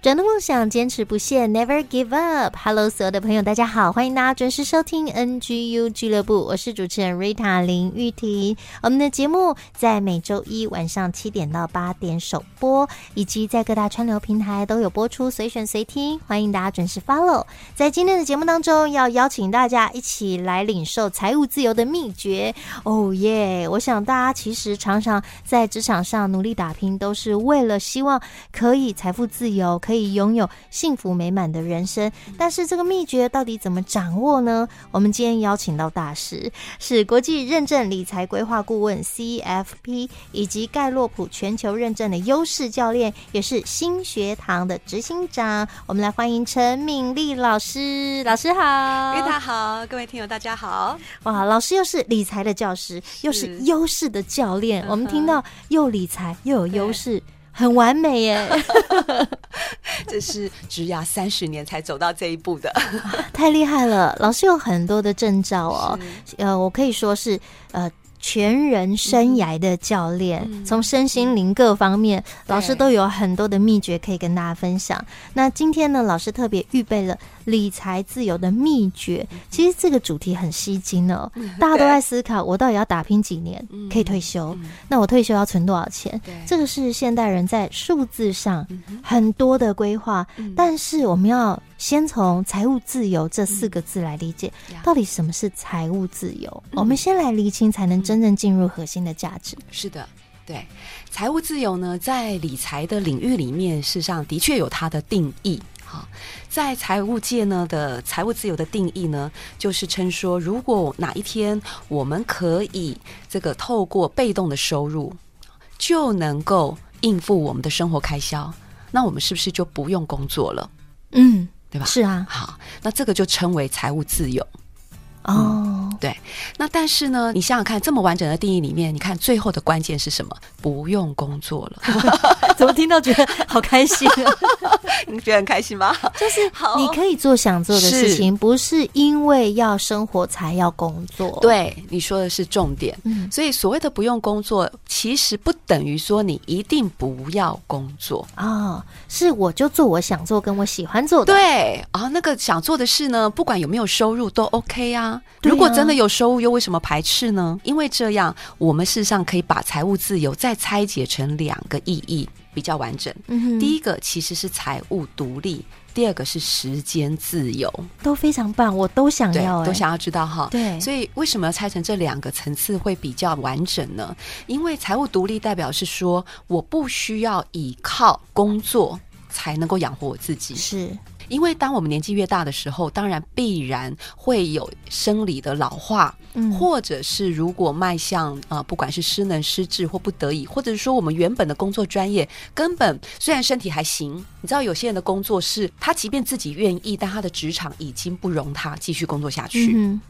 人的梦想，坚持不懈，Never give up。Hello，所有的朋友，大家好，欢迎大家准时收听 NGU 俱乐部，我是主持人 Rita 林玉婷。我们的节目在每周一晚上七点到八点首播，以及在各大串流平台都有播出，随选随听，欢迎大家准时 follow。在今天的节目当中，要邀请大家一起来领受财务自由的秘诀。哦耶！我想大家其实常常在职场上努力打拼，都是为了希望可以财富自由，可以。拥有幸福美满的人生，但是这个秘诀到底怎么掌握呢？我们今天邀请到大师，是国际认证理财规划顾问 CFP，以及盖洛普全球认证的优势教练，也是新学堂的执行长。我们来欢迎陈敏丽老师，老师好，大家好，各位听友大家好。哇，老师又是理财的教师，又是优势的教练，我们听到又理财又有优势。很完美耶！这是植牙三十年才走到这一步的，太厉害了！老师有很多的证照哦，呃，我可以说是呃。全人生涯的教练，嗯、从身心灵各方面，嗯、老师都有很多的秘诀可以跟大家分享。那今天呢，老师特别预备了理财自由的秘诀。其实这个主题很吸睛哦，嗯、大家都在思考，我到底要打拼几年可以退休？嗯、那我退休要存多少钱？这个是现代人在数字上很多的规划，嗯、但是我们要。先从财务自由这四个字来理解，到底什么是财务自由？我们先来厘清，才能真正进入核心的价值。是的，对，财务自由呢，在理财的领域里面，事实上的确有它的定义。好，在财务界呢的财务自由的定义呢，就是称说，如果哪一天我们可以这个透过被动的收入，就能够应付我们的生活开销，那我们是不是就不用工作了？嗯。对吧？是啊，好，那这个就称为财务自由。哦、嗯，对。那但是呢，你想想看，这么完整的定义里面，你看最后的关键是什么？不用工作了。怎么听到觉得好开心？你觉得很开心吗？就是你可以做想做的事情，不是因为要生活才要工作。对，你说的是重点。嗯，所以所谓的不用工作，其实不等于说你一定不要工作啊、哦，是我就做我想做跟我喜欢做的。对啊，那个想做的事呢，不管有没有收入都 OK 啊。如果真的有收入，又为什么排斥呢？因为这样，我们事实上可以把财务自由再拆解成两个意义。比较完整。嗯，第一个其实是财务独立，第二个是时间自由，都非常棒，我都想要，都想要知道哈。对，所以为什么要拆成这两个层次会比较完整呢？因为财务独立代表是说，我不需要依靠工作才能够养活我自己，是。因为当我们年纪越大的时候，当然必然会有生理的老化，嗯，或者是如果迈向啊、呃，不管是失能失智或不得已，或者是说我们原本的工作专业根本虽然身体还行，你知道有些人的工作是他即便自己愿意，但他的职场已经不容他继续工作下去。嗯，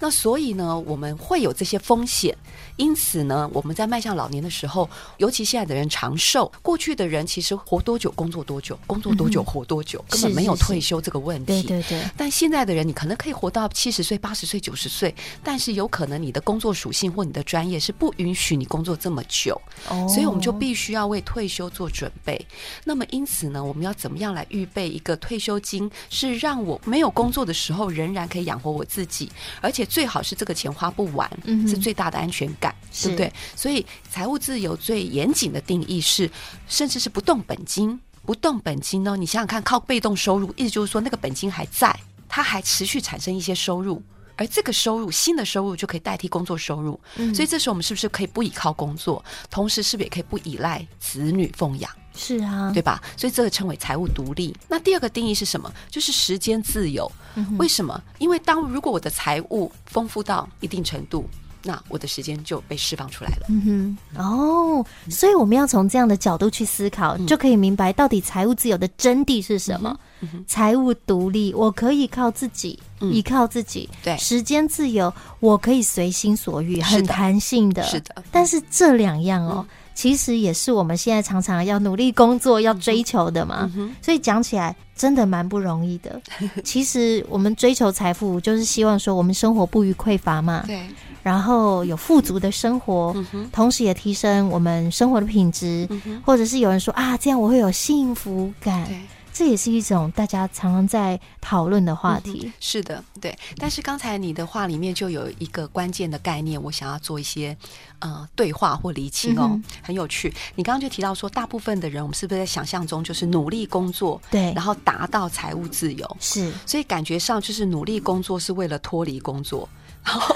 那所以呢，我们会有这些风险。因此呢，我们在迈向老年的时候，尤其现在的人长寿，过去的人其实活多久工作多久，工作多久活多久，嗯、根本没有退休这个问题。对对对。但现在的人，你可能可以活到七十岁、八十岁、九十岁，但是有可能你的工作属性或你的专业是不允许你工作这么久。哦。所以我们就必须要为退休做准备。那么因此呢，我们要怎么样来预备一个退休金，是让我没有工作的时候仍然可以养活我自己，而且最好是这个钱花不完，嗯，是最大的安全感。对不对？所以财务自由最严谨的定义是，甚至是不动本金。不动本金呢？你想想看，靠被动收入，意思就是说那个本金还在，它还持续产生一些收入，而这个收入，新的收入就可以代替工作收入。嗯，所以这时候我们是不是可以不依靠工作，同时是不是也可以不依赖子女奉养？是啊，对吧？所以这个称为财务独立。那第二个定义是什么？就是时间自由。嗯。为什么？因为当如果我的财务丰富到一定程度。那我的时间就被释放出来了。嗯哼，哦，所以我们要从这样的角度去思考，嗯、就可以明白到底财务自由的真谛是什么。嗯嗯、财务独立，我可以靠自己，嗯、依靠自己。对，时间自由，我可以随心所欲，很弹性的。是的，但是这两样哦。嗯。其实也是我们现在常常要努力工作、要追求的嘛，所以讲起来真的蛮不容易的。其实我们追求财富，就是希望说我们生活不虞匮乏嘛，对，然后有富足的生活，嗯、同时也提升我们生活的品质，嗯、或者是有人说啊，这样我会有幸福感。这也是一种大家常常在讨论的话题。嗯。是的，对。但是刚才你的话里面就有一个关键的概念，我想要做一些呃对话或厘清哦，嗯、很有趣。你刚刚就提到说，大部分的人，我们是不是在想象中就是努力工作，对，然后达到财务自由？是。所以感觉上就是努力工作是为了脱离工作。然后，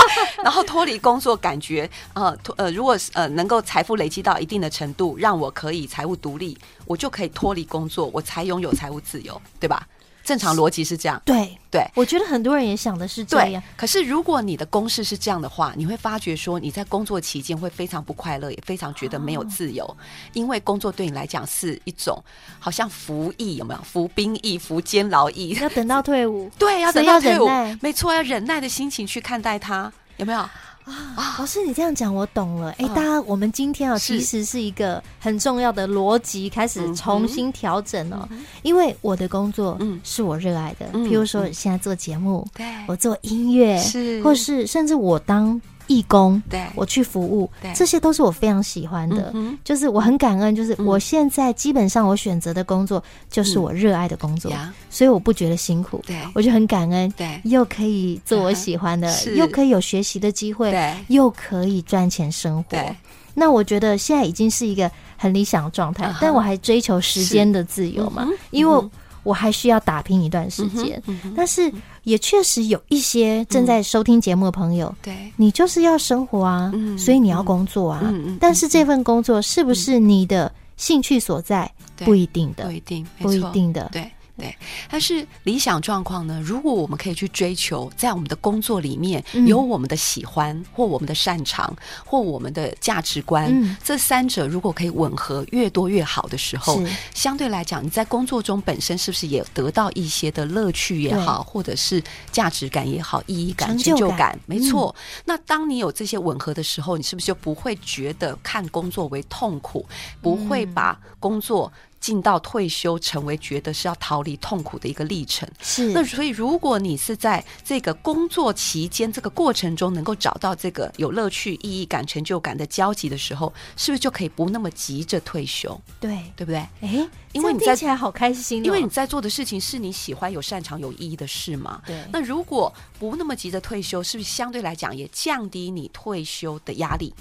然后脱离工作，感觉呃呃，如果呃能够财富累积到一定的程度，让我可以财务独立，我就可以脱离工作，我才拥有财务自由，对吧？正常逻辑是这样，对对，我觉得很多人也想的是这样。可是如果你的公式是这样的话，你会发觉说你在工作期间会非常不快乐，也非常觉得没有自由，哦、因为工作对你来讲是一种好像服役，有没有？服兵役、服监牢役，要等到退伍，对，要等到退伍，没错，要忍耐的心情去看待它，有没有？啊，老师，你这样讲我懂了。哎，大家，我们今天啊，其实是一个很重要的逻辑，开始重新调整哦。因为我的工作，嗯，是我热爱的。譬如说，现在做节目，对，我做音乐，是，或是甚至我当。义工，对，我去服务，对，这些都是我非常喜欢的。嗯、就是我很感恩，就是我现在基本上我选择的工作就是我热爱的工作，嗯、所以我不觉得辛苦。对，我就很感恩。对，又可以做我喜欢的，嗯、又可以有学习的机会，对，又可以赚钱生活。对，那我觉得现在已经是一个很理想的状态，嗯、但我还追求时间的自由嘛，嗯、因为。我还需要打拼一段时间，嗯嗯、但是也确实有一些正在收听节目的朋友，对、嗯，你就是要生活啊，嗯、所以你要工作啊，但是这份工作是不是你的兴趣所在？嗯、不一定的，不一定，不一定的，对。对，但是理想状况呢？如果我们可以去追求，在我们的工作里面有我们的喜欢，或我们的擅长，或我们的价值观，嗯、这三者如果可以吻合，越多越好的时候，相对来讲，你在工作中本身是不是也得到一些的乐趣也好，或者是价值感也好，意义感、成就感？感没错。嗯、那当你有这些吻合的时候，你是不是就不会觉得看工作为痛苦，不会把工作？进到退休，成为觉得是要逃离痛苦的一个历程。是，那所以如果你是在这个工作期间这个过程中，能够找到这个有乐趣、意义感、成就感的交集的时候，是不是就可以不那么急着退休？对，对不对？哎，因为你在起来好开心哦，因为你在做的事情是你喜欢、有擅长、有意义的事嘛。对。那如果不那么急着退休，是不是相对来讲也降低你退休的压力？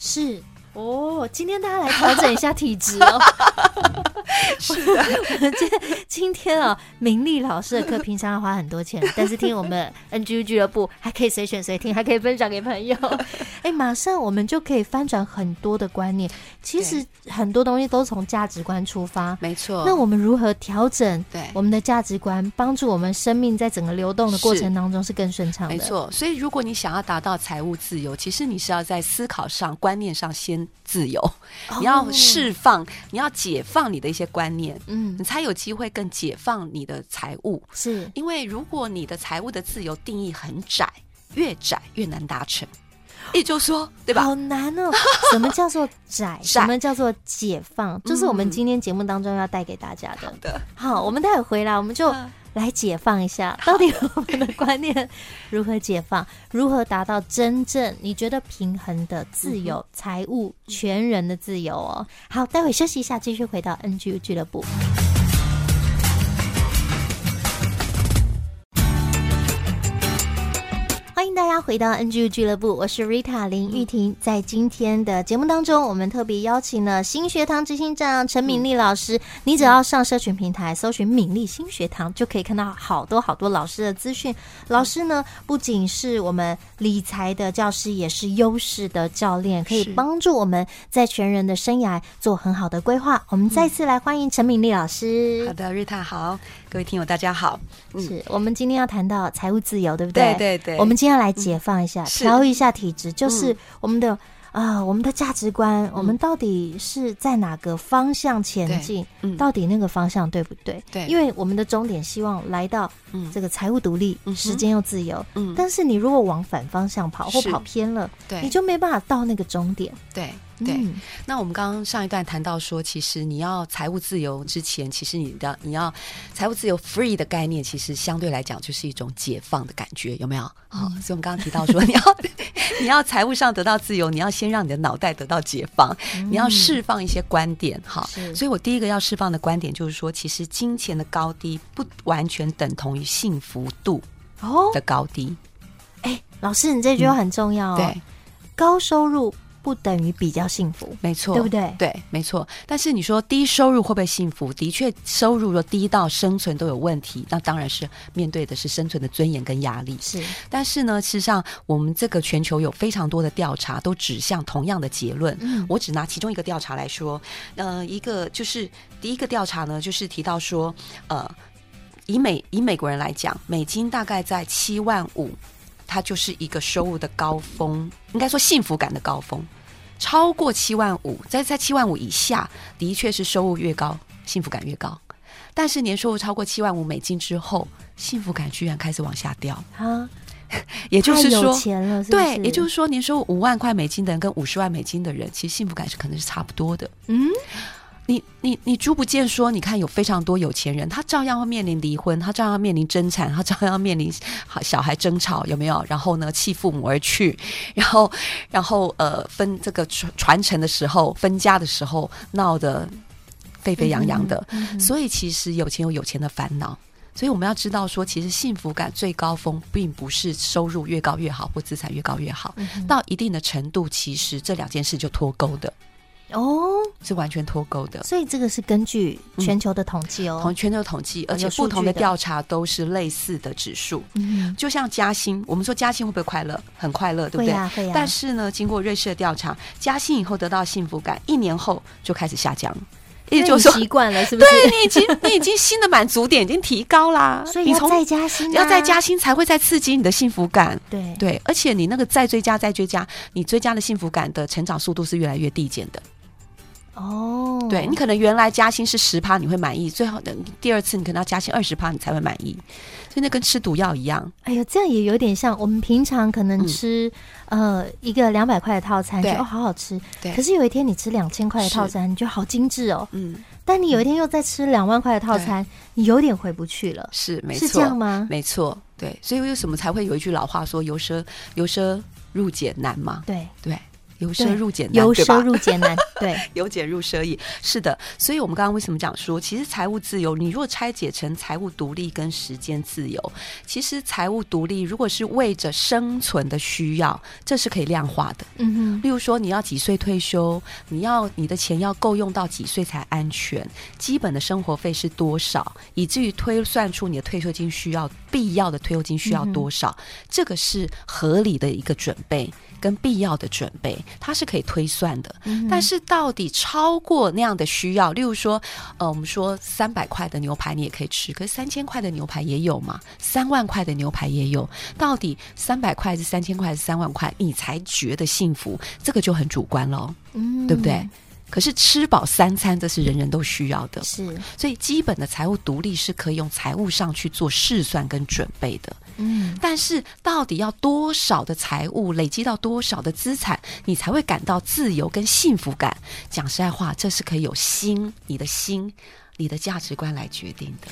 是。哦，今天大家来调整一下体质哦。是的，今 今天啊，明丽老师的课平常要花很多钱，但是听我们 NGU 俱乐部还可以随选随听，还可以分享给朋友。哎，马上我们就可以翻转很多的观念。其实很多东西都从价值观出发，没错。那我们如何调整对我们的价值观，帮助我们生命在整个流动的过程当中是更顺畅的？没错。所以如果你想要达到财务自由，其实你是要在思考上、观念上先。自由，你要释放，哦、你要解放你的一些观念，嗯，你才有机会更解放你的财务。是因为如果你的财务的自由定义很窄，越窄越难达成。也就说，对吧？好难哦！什么叫做窄？窄 什么叫做解放？就是我们今天节目当中要带给大家的。好的，好，我们待会回来，我们就。来解放一下，到底我们的观念如何解放？如何达到真正你觉得平衡的自由、财务、全人的自由哦？好，待会休息一下，继续回到 NGU 俱乐部。欢迎大家回到 NGU 俱乐部，我是 Rita 林玉婷。在今天的节目当中，我们特别邀请了新学堂执行长陈敏丽老师。你只要上社群平台搜寻“敏丽新学堂”，就可以看到好多好多老师的资讯。老师呢，不仅是我们理财的教师，也是优势的教练，可以帮助我们在全人的生涯做很好的规划。我们再次来欢迎陈敏丽老师。好的，Rita 好。各位听友大家好。嗯、是我们今天要谈到财务自由，对不对？对对对。我们今天要来解放一下，调、嗯、一下体质，就是我们的。嗯啊、呃，我们的价值观、嗯，我们到底是在哪个方向前进？嗯，到底那个方向对不对？对，因为我们的终点希望来到这个财务独立，嗯、时间又自由。嗯，但是你如果往反方向跑或跑偏了，对，你就没办法到那个终点。对。对、嗯，那我们刚刚上一段谈到说，其实你要财务自由之前，其实你的你要财务自由 free 的概念，其实相对来讲就是一种解放的感觉，有没有？好、嗯，所以我们刚刚提到说，你要 你要财务上得到自由，你要先让你的脑袋得到解放，嗯、你要释放一些观点，哈。所以我第一个要释放的观点就是说，其实金钱的高低不完全等同于幸福度哦的高低。哎、哦欸，老师，你这句话很重要哦。对，高收入。不等于比较幸福，没错，对不对？对，没错。但是你说低收入会不会幸福？的确，收入若低到生存都有问题，那当然是面对的是生存的尊严跟压力。是，但是呢，事实上，我们这个全球有非常多的调查都指向同样的结论。嗯，我只拿其中一个调查来说，呃，一个就是第一个调查呢，就是提到说，呃，以美以美国人来讲，美金大概在七万五。它就是一个收入的高峰，应该说幸福感的高峰。超过七万五，在在七万五以下，的确是收入越高，幸福感越高。但是年收入超过七万五美金之后，幸福感居然开始往下掉。啊，也就是说，钱了是是？对，也就是说，年收入五万块美金的人跟五十万美金的人，其实幸福感是可能是差不多的。嗯。你你你逐不见说，你看有非常多有钱人，他照样会面临离婚，他照样面临争产，他照样面临好小孩争吵，有没有？然后呢，弃父母而去，然后然后呃，分这个传传承的时候，分家的时候闹得沸沸扬扬的。嗯嗯、所以其实有钱有有钱的烦恼，所以我们要知道说，其实幸福感最高峰并不是收入越高越好，或资产越高越好，嗯、到一定的程度，其实这两件事就脱钩的。哦，是完全脱钩的，所以这个是根据全球的统计哦，从、嗯、全球统计，而且不同的调查都是类似的指数。嗯，就像加薪，我们说加薪会不会快乐？很快乐，对不对？会啊，会啊。但是呢，经过瑞士的调查，加薪以后得到幸福感，一年后就开始下降，也就是说习惯了，是不是？对，你已经 你已经新的满足点已经提高啦，所以要再加薪、啊，要再加薪才会再刺激你的幸福感。对对，而且你那个再追加再追加，你追加的幸福感的成长速度是越来越递减的。哦、oh.，对，你可能原来加薪是十趴，你会满意，最后的第二次你可能要加薪二十趴，你才会满意，所以那跟吃毒药一样。哎呦，这样也有点像我们平常可能吃、嗯、呃一个两百块的套餐，就哦好好吃，对。可是有一天你吃两千块的套餐，你觉得好精致哦，嗯。但你有一天又再吃两万块的套餐，你有点回不去了，是没错，是这样吗？没错，对。所以为什么才会有一句老话说由奢由奢入俭难嘛？对对。由奢入俭难，由奢入俭难，对，由俭入奢易，是的。所以，我们刚刚为什么讲说，其实财务自由，你如果拆解成财务独立跟时间自由，其实财务独立如果是为着生存的需要，这是可以量化的。嗯哼，例如说，你要几岁退休，你要你的钱要够用到几岁才安全，基本的生活费是多少，以至于推算出你的退休金需要必要的退休金需要多少，嗯，这个是合理的一个准备。跟必要的准备，它是可以推算的。嗯、但是到底超过那样的需要，例如说，呃，我们说三百块的牛排你也可以吃，可是三千块的牛排也有嘛？三万块的牛排也有。到底三百块还是三千块还是三万块，你才觉得幸福？这个就很主观喽，嗯，对不对？可是吃饱三餐，这是人人都需要的。是，所以基本的财务独立是可以用财务上去做试算跟准备的。嗯，但是到底要多少的财务累积到多少的资产，你才会感到自由跟幸福感？讲实在话，这是可以有心，你的心，你的价值观来决定的。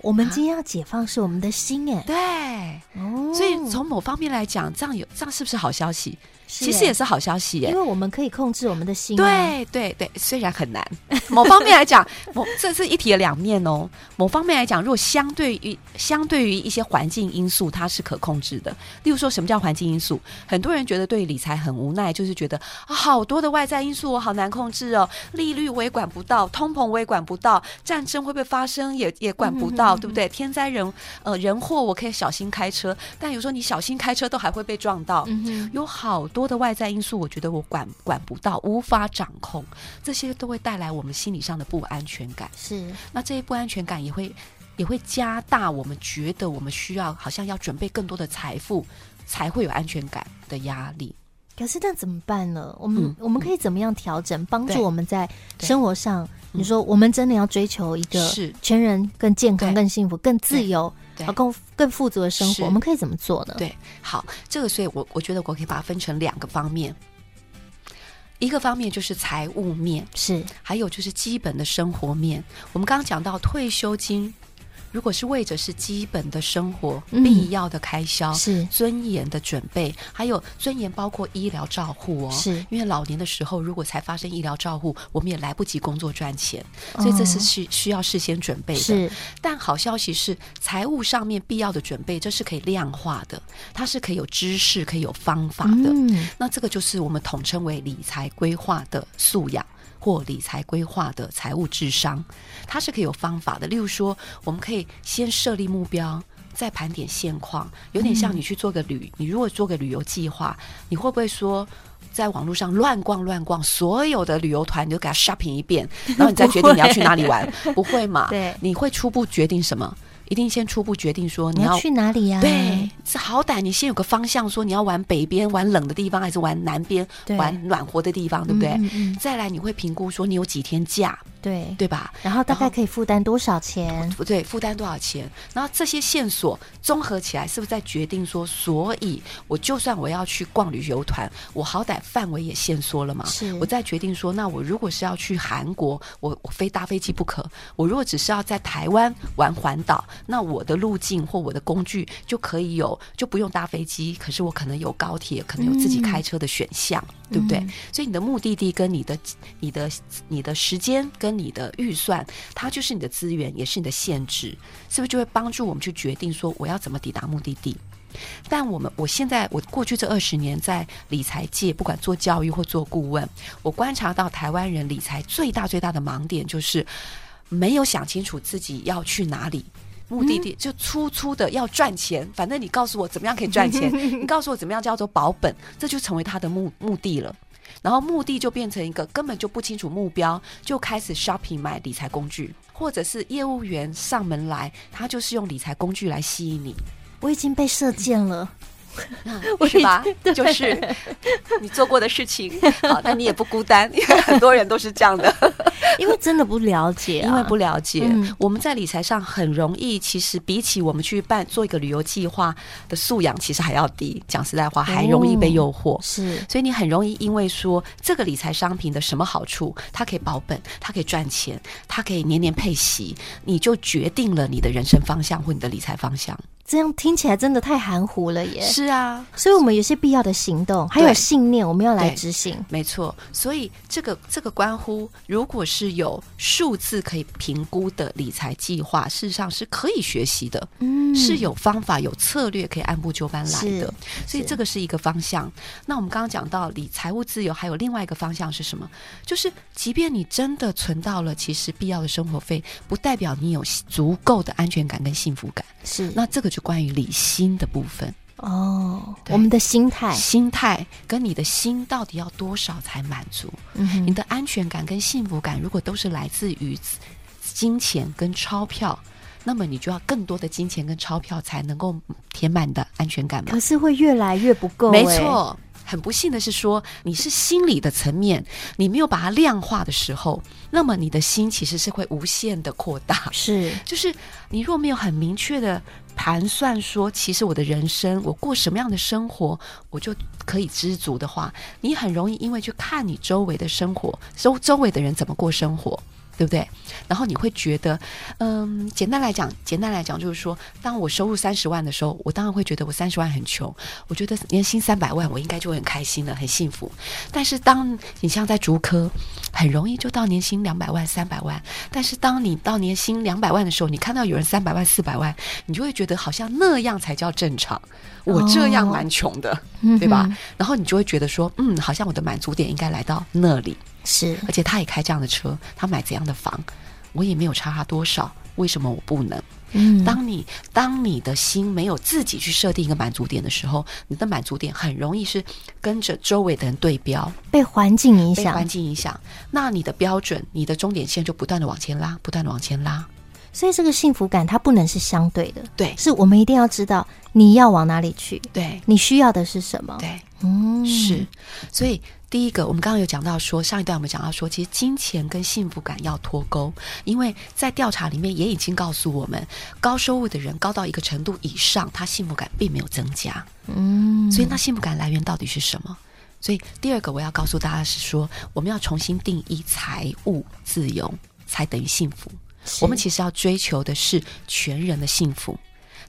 我们今天要解放是我们的心，哎，对，哦，所以从某方面来讲，这样有这样是不是好消息？其实也是好消息耶，因为我们可以控制我们的心。对对对，虽然很难。某方面来讲，某这是一体的两面哦。某方面来讲，如果相对于相对于一些环境因素，它是可控制的。例如说，什么叫环境因素？很多人觉得对理财很无奈，就是觉得啊，好多的外在因素我好难控制哦。利率我也管不到，通膨我也管不到，战争会不会发生也也管不到，嗯、对不对？天灾人呃人祸我可以小心开车，但有时候你小心开车都还会被撞到。嗯、有好多。多的外在因素，我觉得我管管不到，无法掌控，这些都会带来我们心理上的不安全感。是，那这些不安全感也会也会加大我们觉得我们需要好像要准备更多的财富，才会有安全感的压力。可是那怎么办呢？我们、嗯、我们可以怎么样调整，帮助我们在生活上？你说我们真的要追求一个是全人更健康、更幸福、更自由、啊更更富足的生活，我们可以怎么做呢？对，好，这个所以我我觉得我可以把它分成两个方面，一个方面就是财务面，是还有就是基本的生活面。我们刚刚讲到退休金。如果是为着是基本的生活必要的开销，嗯、是。尊严的准备，还有尊严包括医疗照护哦，是。因为老年的时候如果才发生医疗照护，我们也来不及工作赚钱，所以这是需需要事先准备的。是，但好消息是财务上面必要的准备，这是可以量化的，它是可以有知识、可以有方法的。嗯，那这个就是我们统称为理财规划的素养。或理财规划的财务智商，它是可以有方法的。例如说，我们可以先设立目标，再盘点现况，有点像你去做个旅。嗯、你如果做个旅游计划，你会不会说，在网络上乱逛乱逛，所有的旅游团你就给他 shopping 一遍，然后你再决定你要去哪里玩？不会，不会嘛？对，你会初步决定什么？一定先初步决定说你要，去哪里呀？对，是好歹你先有个方向，说你要玩北边，玩冷的地方，还是玩南边，玩暖和的地方，对不对？嗯嗯嗯，再来，你会评估说你有几天假。对对吧？然后大概可以负担多少钱？对，负担多少钱？然后这些线索综合起来，是不是在决定说，所以我就算我要去逛旅游团，我好歹范围也限缩了嘛？是。我再决定说，那我如果是要去韩国，我我非搭飞机不可。我如果只是要在台湾玩环岛，那我的路径或我的工具就可以有，就不用搭飞机。可是我可能有高铁，可能有自己开车的选项，嗯、对不对？嗯、所以你的目的地跟你的、你的、你的时间跟你的预算，它就是你的资源，也是你的限制，是不是就会帮助我们去决定说我要怎么抵达目的地？但我们我现在我过去这二十年在理财界，不管做教育或做顾问，我观察到台湾人理财最大最大的盲点就是没有想清楚自己要去哪里，目的地就粗粗的要赚钱，反正你告诉我怎么样可以赚钱，你告诉我怎么样叫做保本，这就成为他的目目的了。然后目的就变成一个根本就不清楚目标，就开始 shopping 买理财工具，或者是业务员上门来，他就是用理财工具来吸引你。我已经被射箭了。我是吧？就是你做过的事情，好，那你也不孤单，因为很多人都是这样的，因为真的不了解、啊，因为不了解，嗯、我们在理财上很容易，其实比起我们去办做一个旅游计划的素养，其实还要低。讲实在话，还容易被诱惑，是、哦，所以你很容易因为说这个理财商品的什么好处，它可以保本，它可以赚钱，它可以年年配息，你就决定了你的人生方向或你的理财方向。这样听起来真的太含糊了耶！是啊，所以我们有些必要的行动，还有信念，我们要来执行。没错，所以这个这个关乎，如果是有数字可以评估的理财计划，事实上是可以学习的，嗯，是有方法、有策略可以按部就班来的。所以这个是一个方向。那我们刚刚讲到理财务自由，还有另外一个方向是什么？就是即便你真的存到了其实必要的生活费，不代表你有足够的安全感跟幸福感。是，那这个就关于理心的部分哦。我们的心态，心态跟你的心到底要多少才满足？嗯，你的安全感跟幸福感，如果都是来自于金钱跟钞票，那么你就要更多的金钱跟钞票才能够填满你的安全感嘛。可是会越来越不够，没错。很不幸的是说，你是心理的层面，你没有把它量化的时候，那么你的心其实是会无限的扩大。是，就是你若没有很明确的盘算说，其实我的人生，我过什么样的生活，我就可以知足的话，你很容易因为去看你周围的生活，周周围的人怎么过生活。对不对？然后你会觉得，嗯，简单来讲，简单来讲就是说，当我收入三十万的时候，我当然会觉得我三十万很穷。我觉得年薪三百万，我应该就会很开心了，很幸福。但是当你像在竹科，很容易就到年薪两百万、三百万。但是当你到年薪两百万的时候，你看到有人三百万、四百万，你就会觉得好像那样才叫正常。我这样蛮穷的，哦、对吧？嗯、然后你就会觉得说，嗯，好像我的满足点应该来到那里。是，而且他也开这样的车，他买怎样的房，我也没有差他多少，为什么我不能？嗯，当你当你的心没有自己去设定一个满足点的时候，你的满足点很容易是跟着周围的人对标，被环境影响，被环境影响，那你的标准，你的终点线就不断的往前拉，不断的往前拉。所以这个幸福感它不能是相对的，对，是我们一定要知道你要往哪里去，对，你需要的是什么，对，嗯，是。所以第一个，我们刚刚有讲到说，上一段我们讲到说，其实金钱跟幸福感要脱钩，因为在调查里面也已经告诉我们，高收入的人高到一个程度以上，他幸福感并没有增加，嗯，所以那幸福感来源到底是什么？所以第二个我要告诉大家是说，我们要重新定义财务自由才等于幸福。我们其实要追求的是全人的幸福。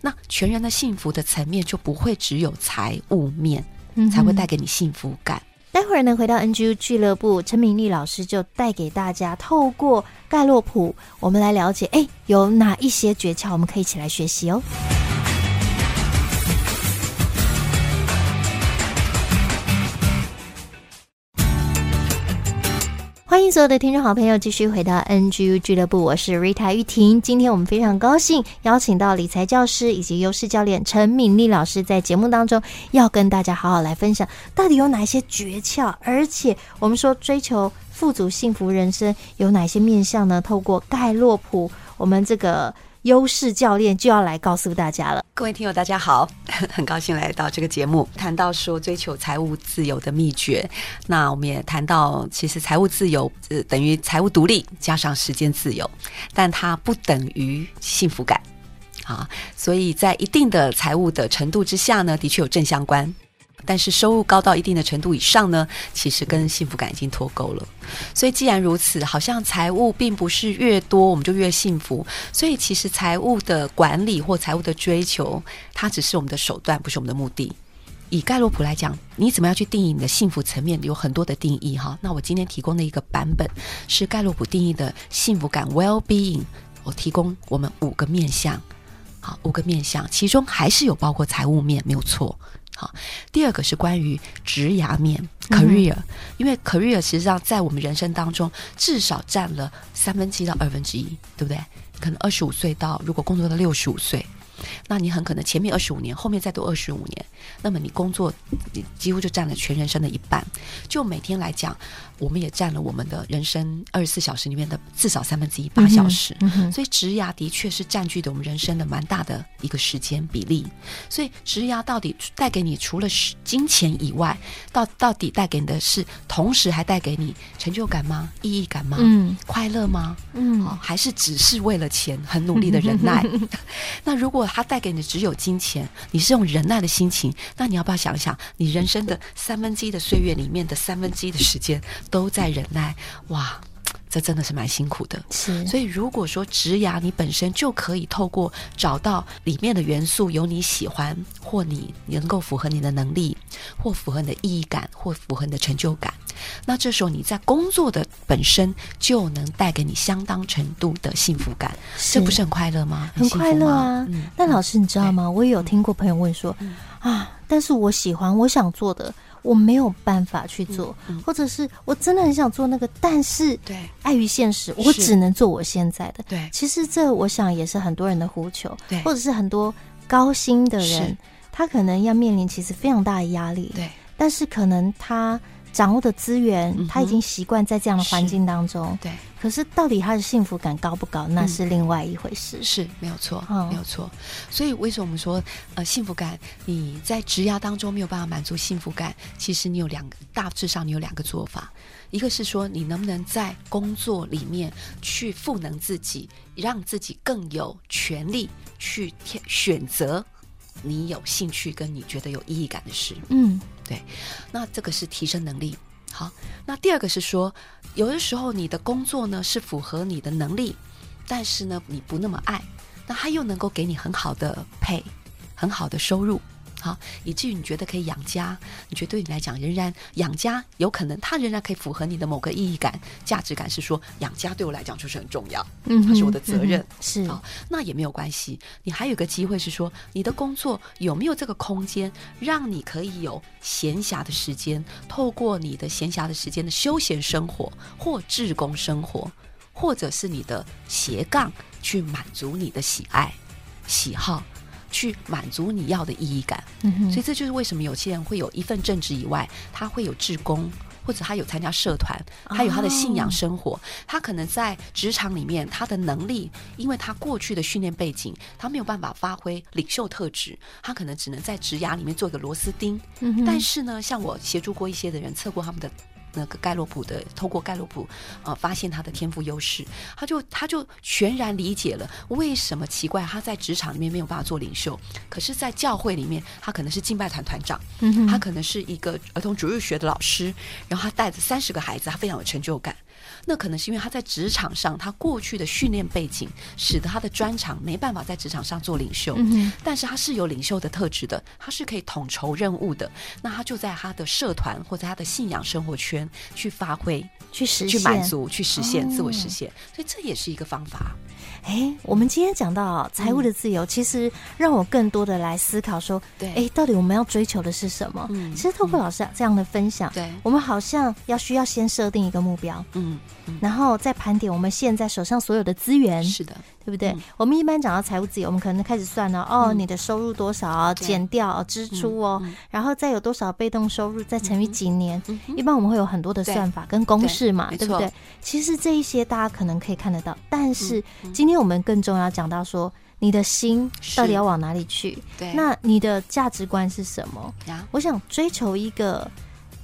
那全人的幸福的层面就不会只有财务面，才会带给你幸福感。嗯、待会儿呢，回到 NGU 俱乐部，陈明丽老师就带给大家透过盖洛普，我们来了解，哎，有哪一些诀窍，我们可以一起来学习哦。迎所有的听众好朋友继续回到 NGU 俱乐部，我是 Rita 玉婷。今天我们非常高兴邀请到理财教师以及优势教练陈敏丽老师，在节目当中要跟大家好好来分享，到底有哪些诀窍，而且我们说追求富足幸福人生有哪些面向呢？透过盖洛普，我们这个。优势教练就要来告诉大家了。各位听友，大家好，很高兴来到这个节目，谈到说追求财务自由的秘诀。那我们也谈到，其实财务自由呃等于财务独立加上时间自由，但它不等于幸福感啊。所以在一定的财务的程度之下呢，的确有正相关。但是收入高到一定的程度以上呢，其实跟幸福感已经脱钩了。所以既然如此，好像财务并不是越多我们就越幸福。所以其实财务的管理或财务的追求，它只是我们的手段，不是我们的目的。以盖洛普来讲，你怎么样去定义你的幸福层面？有很多的定义哈。那我今天提供的一个版本是盖洛普定义的幸福感 （well-being）。我提供我们五个面向，好，五个面向，其中还是有包括财务面，没有错。好，第二个是关于职涯面 （career），嗯，因为 career 实际上在我们人生当中至少占了三分之一到二分之一，对不对？可能二十五岁到如果工作到六十五岁。那你很可能前面二十五年，后面再多二十五年，那么你工作你几乎就占了全人生的一半。就每天来讲，我们也占了我们的人生二十四小时里面的至少三分之一八小时。嗯嗯、所以职涯的确是占据的我们人生的蛮大的一个时间比例。所以职涯到底带给你除了金钱以外，到到底带给你的是同时还带给你成就感吗？意义感吗？嗯，快乐吗？嗯，哦，还是只是为了钱很努力的忍耐？那如果他带给你的只有金钱，你是用忍耐的心情，那你要不要想想，你人生的三分之一的岁月里面的三分之一的时间都在忍耐？哇，这真的是蛮辛苦的。是，所以如果说职涯你本身就可以透过找到里面的元素，有你喜欢，或你能够符合你的能力，或符合你的意义感，或符合你的成就感。那这时候你在工作的本身就能带给你相当程度的幸福感，这不是很快乐吗？很快乐啊！嗯、但老师你知道吗？我也有听过朋友问说、嗯、啊，但是我喜欢我想做的，我没有办法去做，嗯嗯、或者是我真的很想做那个，但是对。碍于现实，我只能做我现在的。对，其实这我想也是很多人的呼求，对，或者是很多高薪的人，他可能要面临其实非常大的压力，对，但是可能他。掌握的资源，他已经习惯在这样的环境当中。对，可是到底他的幸福感高不高，那是另外一回事。嗯、是没有错，嗯、没有错。所以为什么我们说，呃，幸福感你在职涯当中没有办法满足幸福感？其实你有两个，大致上你有两个做法。一个是说，你能不能在工作里面去赋能自己，让自己更有权利去选择你有兴趣跟你觉得有意义感的事。嗯。对，那这个是提升能力。好，那第二个是说，有的时候你的工作呢是符合你的能力，但是呢你不那么爱，那他又能够给你很好的配很好的收入。好，以至于你觉得可以养家，你觉得对你来讲仍然养家有可能，它仍然可以符合你的某个意义感、价值感，是说养家对我来讲就是很重要，嗯，它是我的责任，嗯、是啊，那也没有关系。你还有个机会是说，你的工作有没有这个空间，让你可以有闲暇的时间，透过你的闲暇的时间的休闲生活或志工生活，或者是你的斜杠，去满足你的喜爱、喜好。去满足你要的意义感，所以这就是为什么有些人会有一份正职以外，他会有志工，或者他有参加社团，他有他的信仰生活，他可能在职场里面他的能力，因为他过去的训练背景，他没有办法发挥领袖特质，他可能只能在职涯里面做一个螺丝钉。但是呢，像我协助过一些的人测过他们的。那个盖洛普的，透过盖洛普，呃，发现他的天赋优势，他就他就全然理解了为什么奇怪他在职场里面没有办法做领袖，可是，在教会里面，他可能是敬拜团团长，他可能是一个儿童主日学的老师，然后他带着三十个孩子，他非常有成就感。那可能是因为他在职场上，他过去的训练背景，使得他的专长没办法在职场上做领袖。嗯，但是他是有领袖的特质的，他是可以统筹任务的。那他就在他的社团或者他的信仰生活圈去发挥、去实现、去满足、去实现自我实现。所以这也是一个方法。哎，我们今天讲到财务的自由，其实让我更多的来思考说，对，哎，到底我们要追求的是什么？嗯，其实透过老师这样的分享，对，我们好像要需要先设定一个目标，嗯，然后再盘点我们现在手上所有的资源，是的。对不对？嗯、我们一般讲到财务自由，我们可能开始算了哦，嗯、你的收入多少啊，减掉支出哦，然后再有多少被动收入，再乘以几年。一般我们会有很多的算法跟公式嘛，对，对不对？其实这一些大家可能可以看得到，但是今天我们更重要讲到说，你的心到底要往哪里去？对，那你的价值观是什么？我想追求一个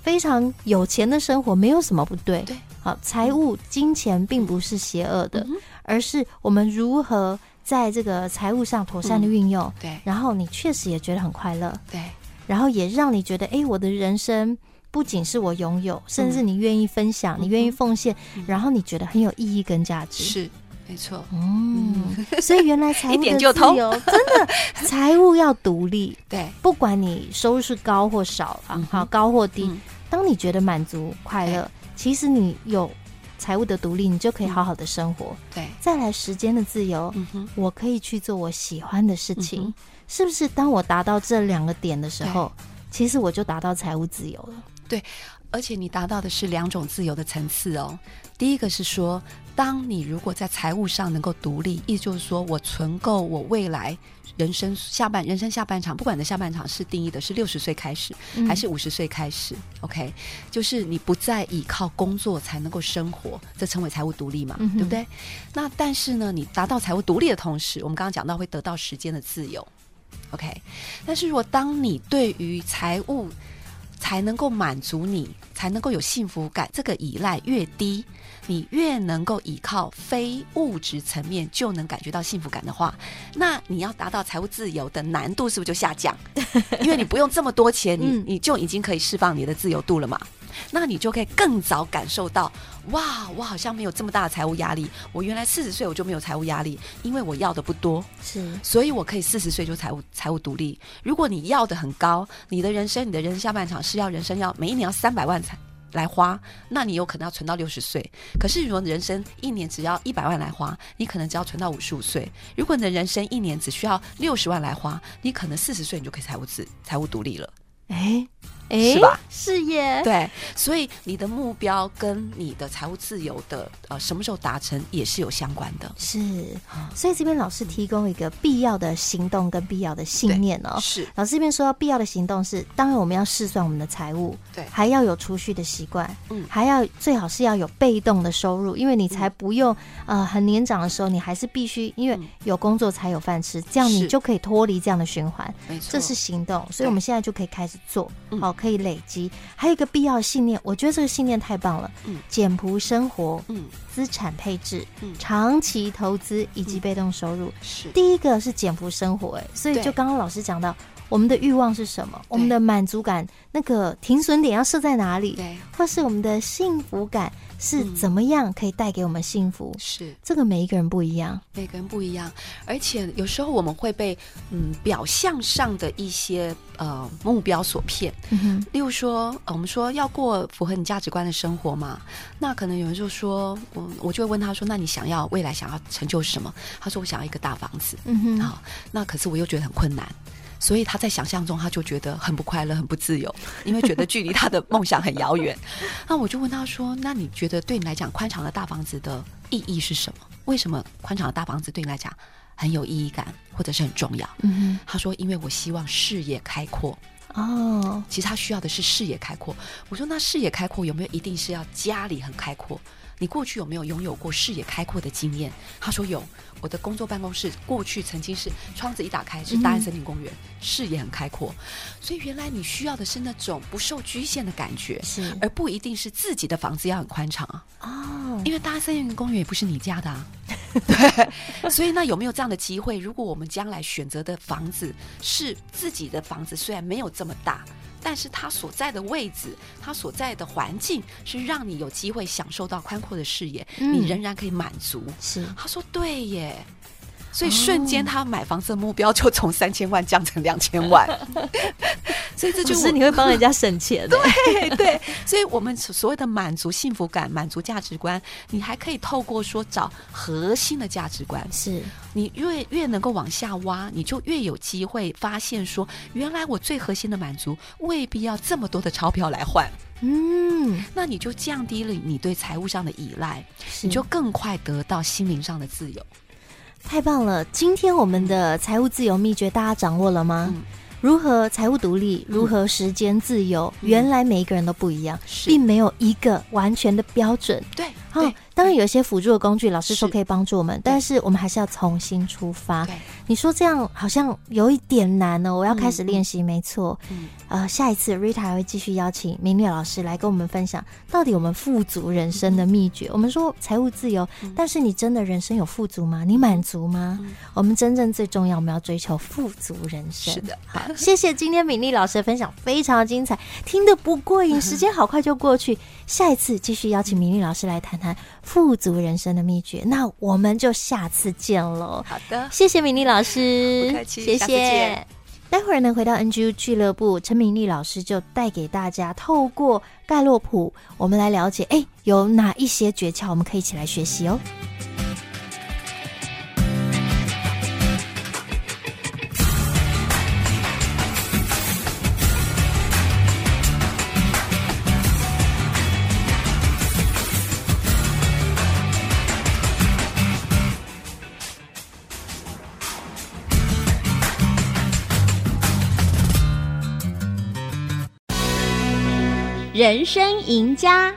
非常有钱的生活，没有什么不对。对，好，财务金钱并不是邪恶的。嗯而是我们如何在这个财务上妥善的运用，嗯，对，然后你确实也觉得很快乐，对，然后也让你觉得，哎，我的人生不仅是我拥有，甚至你愿意分享，嗯，你愿意奉献，嗯，然后你觉得很有意义跟价值，是没错，嗯，所以原来财务的自由，一点就通，真的，财务要独立，对，不管你收入是高或少啊，好，高或低，嗯，当你觉得满足快乐，其实你有。财务的独立，你就可以好好的生活。嗯、对，再来时间的自由，我可以去做我喜欢的事情，嗯、是不是？当我达到这两个点的时候，其实我就达到财务自由了。对，而且你达到的是两种自由的层次哦。第一个是说，当你如果在财务上能够独立，意思就是说我存够我未来。人生下半人生下半场，不管你的下半场是定义的是六十岁开始，嗯、还是五十岁开始，OK，就是你不再依靠工作才能够生活，这称为财务独立嘛，嗯、对不对？那但是呢，你达到财务独立的同时，我们刚刚讲到会得到时间的自由，OK。但是如果当你对于财务才能够满足你，才能够有幸福感，这个依赖越低。你越能够依靠非物质层面就能感觉到幸福感的话，那你要达到财务自由的难度是不是就下降？因为你不用这么多钱，你你就已经可以释放你的自由度了嘛。那你就可以更早感受到，哇，我好像没有这么大的财务压力。我原来四十岁我就没有财务压力，因为我要的不多，是，所以我可以四十岁就财务财务独立。如果你要的很高，你的人生，你的人生下半场是要人生要每一年要三百万才。来花，那你有可能要存到六十岁。可是如果人生一年只要一百万来花，你可能只要存到五十五岁。如果你的人生一年只需要六十万来花，你可能四十岁你就可以财务自财务独立了。哎。诶是吧？是耶。对，所以你的目标跟你的财务自由的呃什么时候达成也是有相关的。是，所以这边老师提供一个必要的行动跟必要的信念哦。是，老师这边说到必要的行动是，当然我们要试算我们的财务，对，还要有储蓄的习惯，嗯，还要最好是要有被动的收入，因为你才不用、嗯、呃很年长的时候，你还是必须因为有工作才有饭吃，这样你就可以脱离这样的循环。没错，这是行动，所以我们现在就可以开始做，好、嗯。可以累积，还有一个必要信念，我觉得这个信念太棒了。嗯，简朴生活，嗯，资产配置，嗯，长期投资以及被动收入。嗯、是。第一个是简朴生活，哎，所以就刚刚老师讲到，我们的欲望是什么？我们的满足感那个停损点要设在哪里？对，或是我们的幸福感。是怎么样可以带给我们幸福？是这个每一个人不一样，每个人不一样，而且有时候我们会被嗯表象上的一些呃目标所骗。嗯，例如说，呃，我们说要过符合你价值观的生活嘛，那可能有人就说，我我就会问他说，那你想要未来想要成就什么？他说我想要一个大房子。嗯哼，好，那可是我又觉得很困难。所以他在想象中，他就觉得很不快乐、很不自由，因为觉得距离他的梦想很遥远。那我就问他说：“那你觉得对你来讲，宽敞的大房子的意义是什么？为什么宽敞的大房子对你来讲很有意义感，或者是很重要？”嗯哼，他说：“因为我希望视野开阔，哦，其实他需要的是视野开阔。我说，那视野开阔有没有一定是要家里很开阔？你过去有没有拥有过视野开阔的经验？他说有，我的工作办公室过去曾经是窗子一打开是大安森林公园，嗯、视野很开阔。所以原来你需要的是那种不受局限的感觉，是而不一定是自己的房子要很宽敞啊。哦，因为大安森林公园也不是你家的啊。对，所以那有没有这样的机会？如果我们将来选择的房子是自己的房子，虽然没有这么大。但是它所在的位置，它所在的环境，是让你有机会享受到宽阔的视野，嗯、你仍然可以满足。是，他说对耶。所以瞬间，他买房子的目标就从三千万降成两千万。所以这就是你会帮人家省钱。对对，所以我们所谓的满足幸福感、满足价值观，你还可以透过说找核心的价值观。是你越越能够往下挖，你就越有机会发现说，原来我最核心的满足未必要这么多的钞票来换。嗯，那你就降低了你对财务上的依赖，你就更快得到心灵上的自由。太棒了！今天我们的财务自由秘诀大家掌握了吗？嗯、如何财务独立？如何时间自由？嗯、原来每一个人都不一样，并没有一个完全的标准。对，好、哦。当然有一些辅助的工具，老师说可以帮助我们，但是我们还是要重新出发。你说这样好像有一点难呢，我要开始练习。没错，呃，下一次 Rita 还会继续邀请明丽老师来跟我们分享，到底我们富足人生的秘诀。我们说财务自由，但是你真的人生有富足吗？你满足吗？我们真正最重要，我们要追求富足人生。是的，好，谢谢今天敏丽老师的分享，非常的精彩，听得不过瘾，时间好快就过去。下一次继续邀请明丽老师来谈谈。富足人生的秘诀，那我们就下次见喽。好的，谢谢明丽老师，不客气，谢谢。待会儿呢，回到 NGU 俱乐部，陈明丽老师就带给大家透过盖洛普，我们来了解，哎，有哪一些诀窍，我们可以一起来学习哦。人生赢家，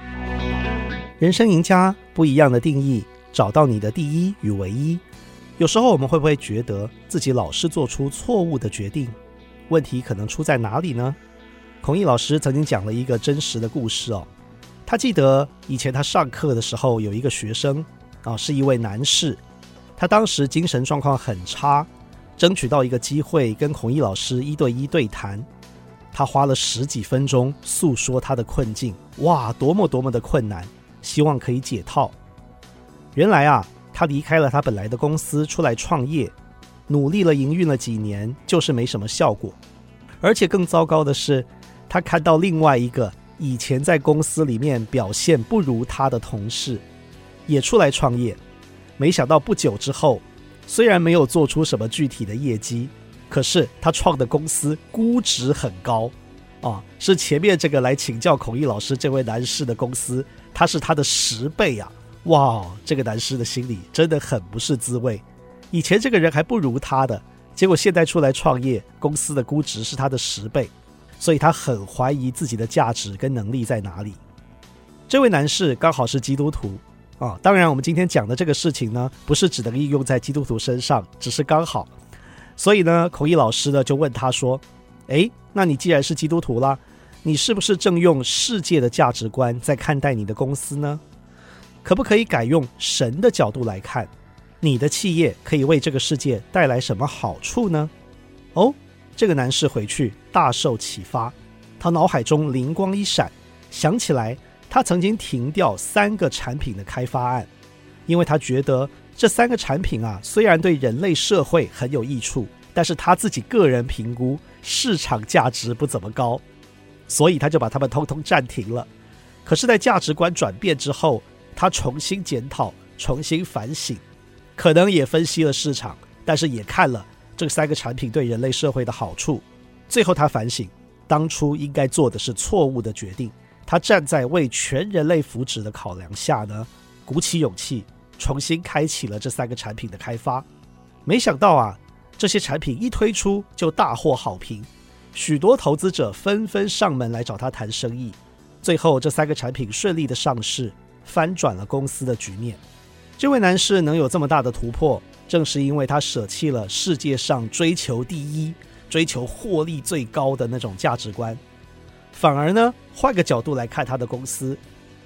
人生赢家不一样的定义，找到你的第一与唯一。有时候我们会不会觉得自己老是做出错误的决定？问题可能出在哪里呢？孔毅老师曾经讲了一个真实的故事哦。他记得以前他上课的时候，有一个学生啊，是一位男士，他当时精神状况很差，争取到一个机会跟孔毅老师一对一对谈。他花了十几分钟诉说他的困境，哇，多么多么的困难，希望可以解套。原来啊，他离开了他本来的公司，出来创业，努力了营运了几年，就是没什么效果。而且更糟糕的是，他看到另外一个以前在公司里面表现不如他的同事，也出来创业，没想到不久之后，虽然没有做出什么具体的业绩。可是他创的公司估值很高，啊，是前面这个来请教孔毅老师这位男士的公司，他是他的十倍啊！哇，这个男士的心里真的很不是滋味。以前这个人还不如他的，结果现在出来创业，公司的估值是他的十倍，所以他很怀疑自己的价值跟能力在哪里。这位男士刚好是基督徒啊，当然我们今天讲的这个事情呢，不是只能应用在基督徒身上，只是刚好。所以呢，孔毅老师呢就问他说：“诶，那你既然是基督徒啦，你是不是正用世界的价值观在看待你的公司呢？可不可以改用神的角度来看，你的企业可以为这个世界带来什么好处呢？”哦，这个男士回去大受启发，他脑海中灵光一闪，想起来他曾经停掉三个产品的开发案，因为他觉得。这三个产品啊，虽然对人类社会很有益处，但是他自己个人评估市场价值不怎么高，所以他就把它们通通暂停了。可是，在价值观转变之后，他重新检讨、重新反省，可能也分析了市场，但是也看了这三个产品对人类社会的好处。最后，他反省当初应该做的是错误的决定。他站在为全人类福祉的考量下呢，鼓起勇气。重新开启了这三个产品的开发，没想到啊，这些产品一推出就大获好评，许多投资者纷纷上门来找他谈生意。最后，这三个产品顺利的上市，翻转了公司的局面。这位男士能有这么大的突破，正是因为他舍弃了世界上追求第一、追求获利最高的那种价值观，反而呢，换个角度来看他的公司，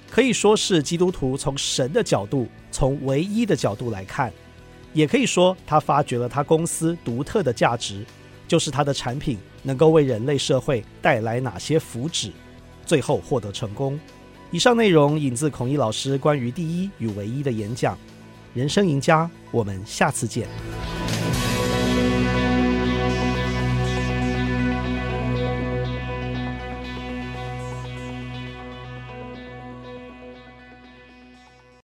可以说是基督徒从神的角度、从唯一的角度来看，也可以说他发掘了他公司独特的价值，就是他的产品能够为人类社会带来哪些福祉，最后获得成功。以上内容引自孔毅老师关于第一与唯一的演讲。人生赢家，我们下次见。